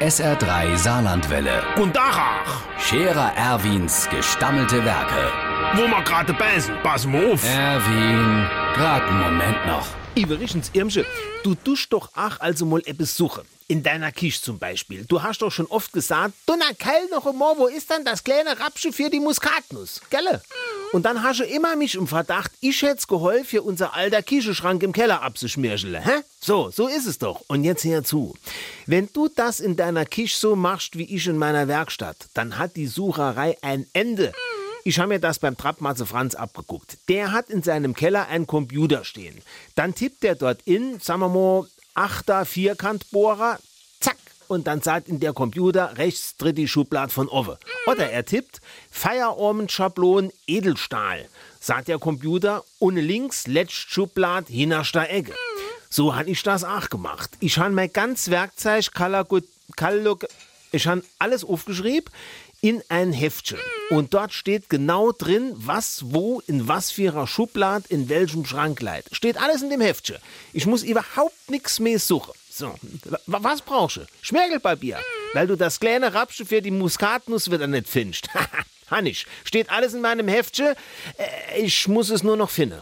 SR3 Saarlandwelle. Und Dachach, Scherer Erwins gestammelte Werke. wo ma gerade beißen, pass mal auf. Erwin, grad einen Moment noch. Iverichens Irmsche, du dusch doch ach also mal etwas suche. In deiner Kisch zum Beispiel. Du hast doch schon oft gesagt, du na Keil noch einmal, wo ist dann das kleine Rapsche für die Muskatnuss, gelle? Und dann hast du immer mich im Verdacht, ich hätt's geholfen, für unser alter Kischeschrank im Keller abzuschmirschele, hä? So, so ist es doch. Und jetzt hör zu. Wenn du das in deiner Kisch so machst wie ich in meiner Werkstatt, dann hat die Sucherei ein Ende. Ich habe mir das beim Trappmatze Franz abgeguckt. Der hat in seinem Keller einen Computer stehen. Dann tippt er dort in, sagen wir mal, achter Vierkantbohrer. Und dann sagt in der Computer rechts dritte Schublade von Owe. Oder er tippt Feierabendschablonen Edelstahl. Sagt der Computer ohne links letzt Schublade hinterster Ecke. So han ich das auch gemacht. Ich han mein ganz Werkzeug, ich han alles aufgeschrieben in ein Heftchen. Und dort steht genau drin, was wo in was für einer Schublade in welchem Schrank leiht. Steht alles in dem Heftchen. Ich muss überhaupt nichts mehr suchen. So, wa- was brauchst du? Schmirgelpapier. Weil du das kleine Rapsche für die Muskatnuss wieder nicht findest. Hannisch, steht alles in meinem Heftchen. Äh, Ich muss es nur noch finden.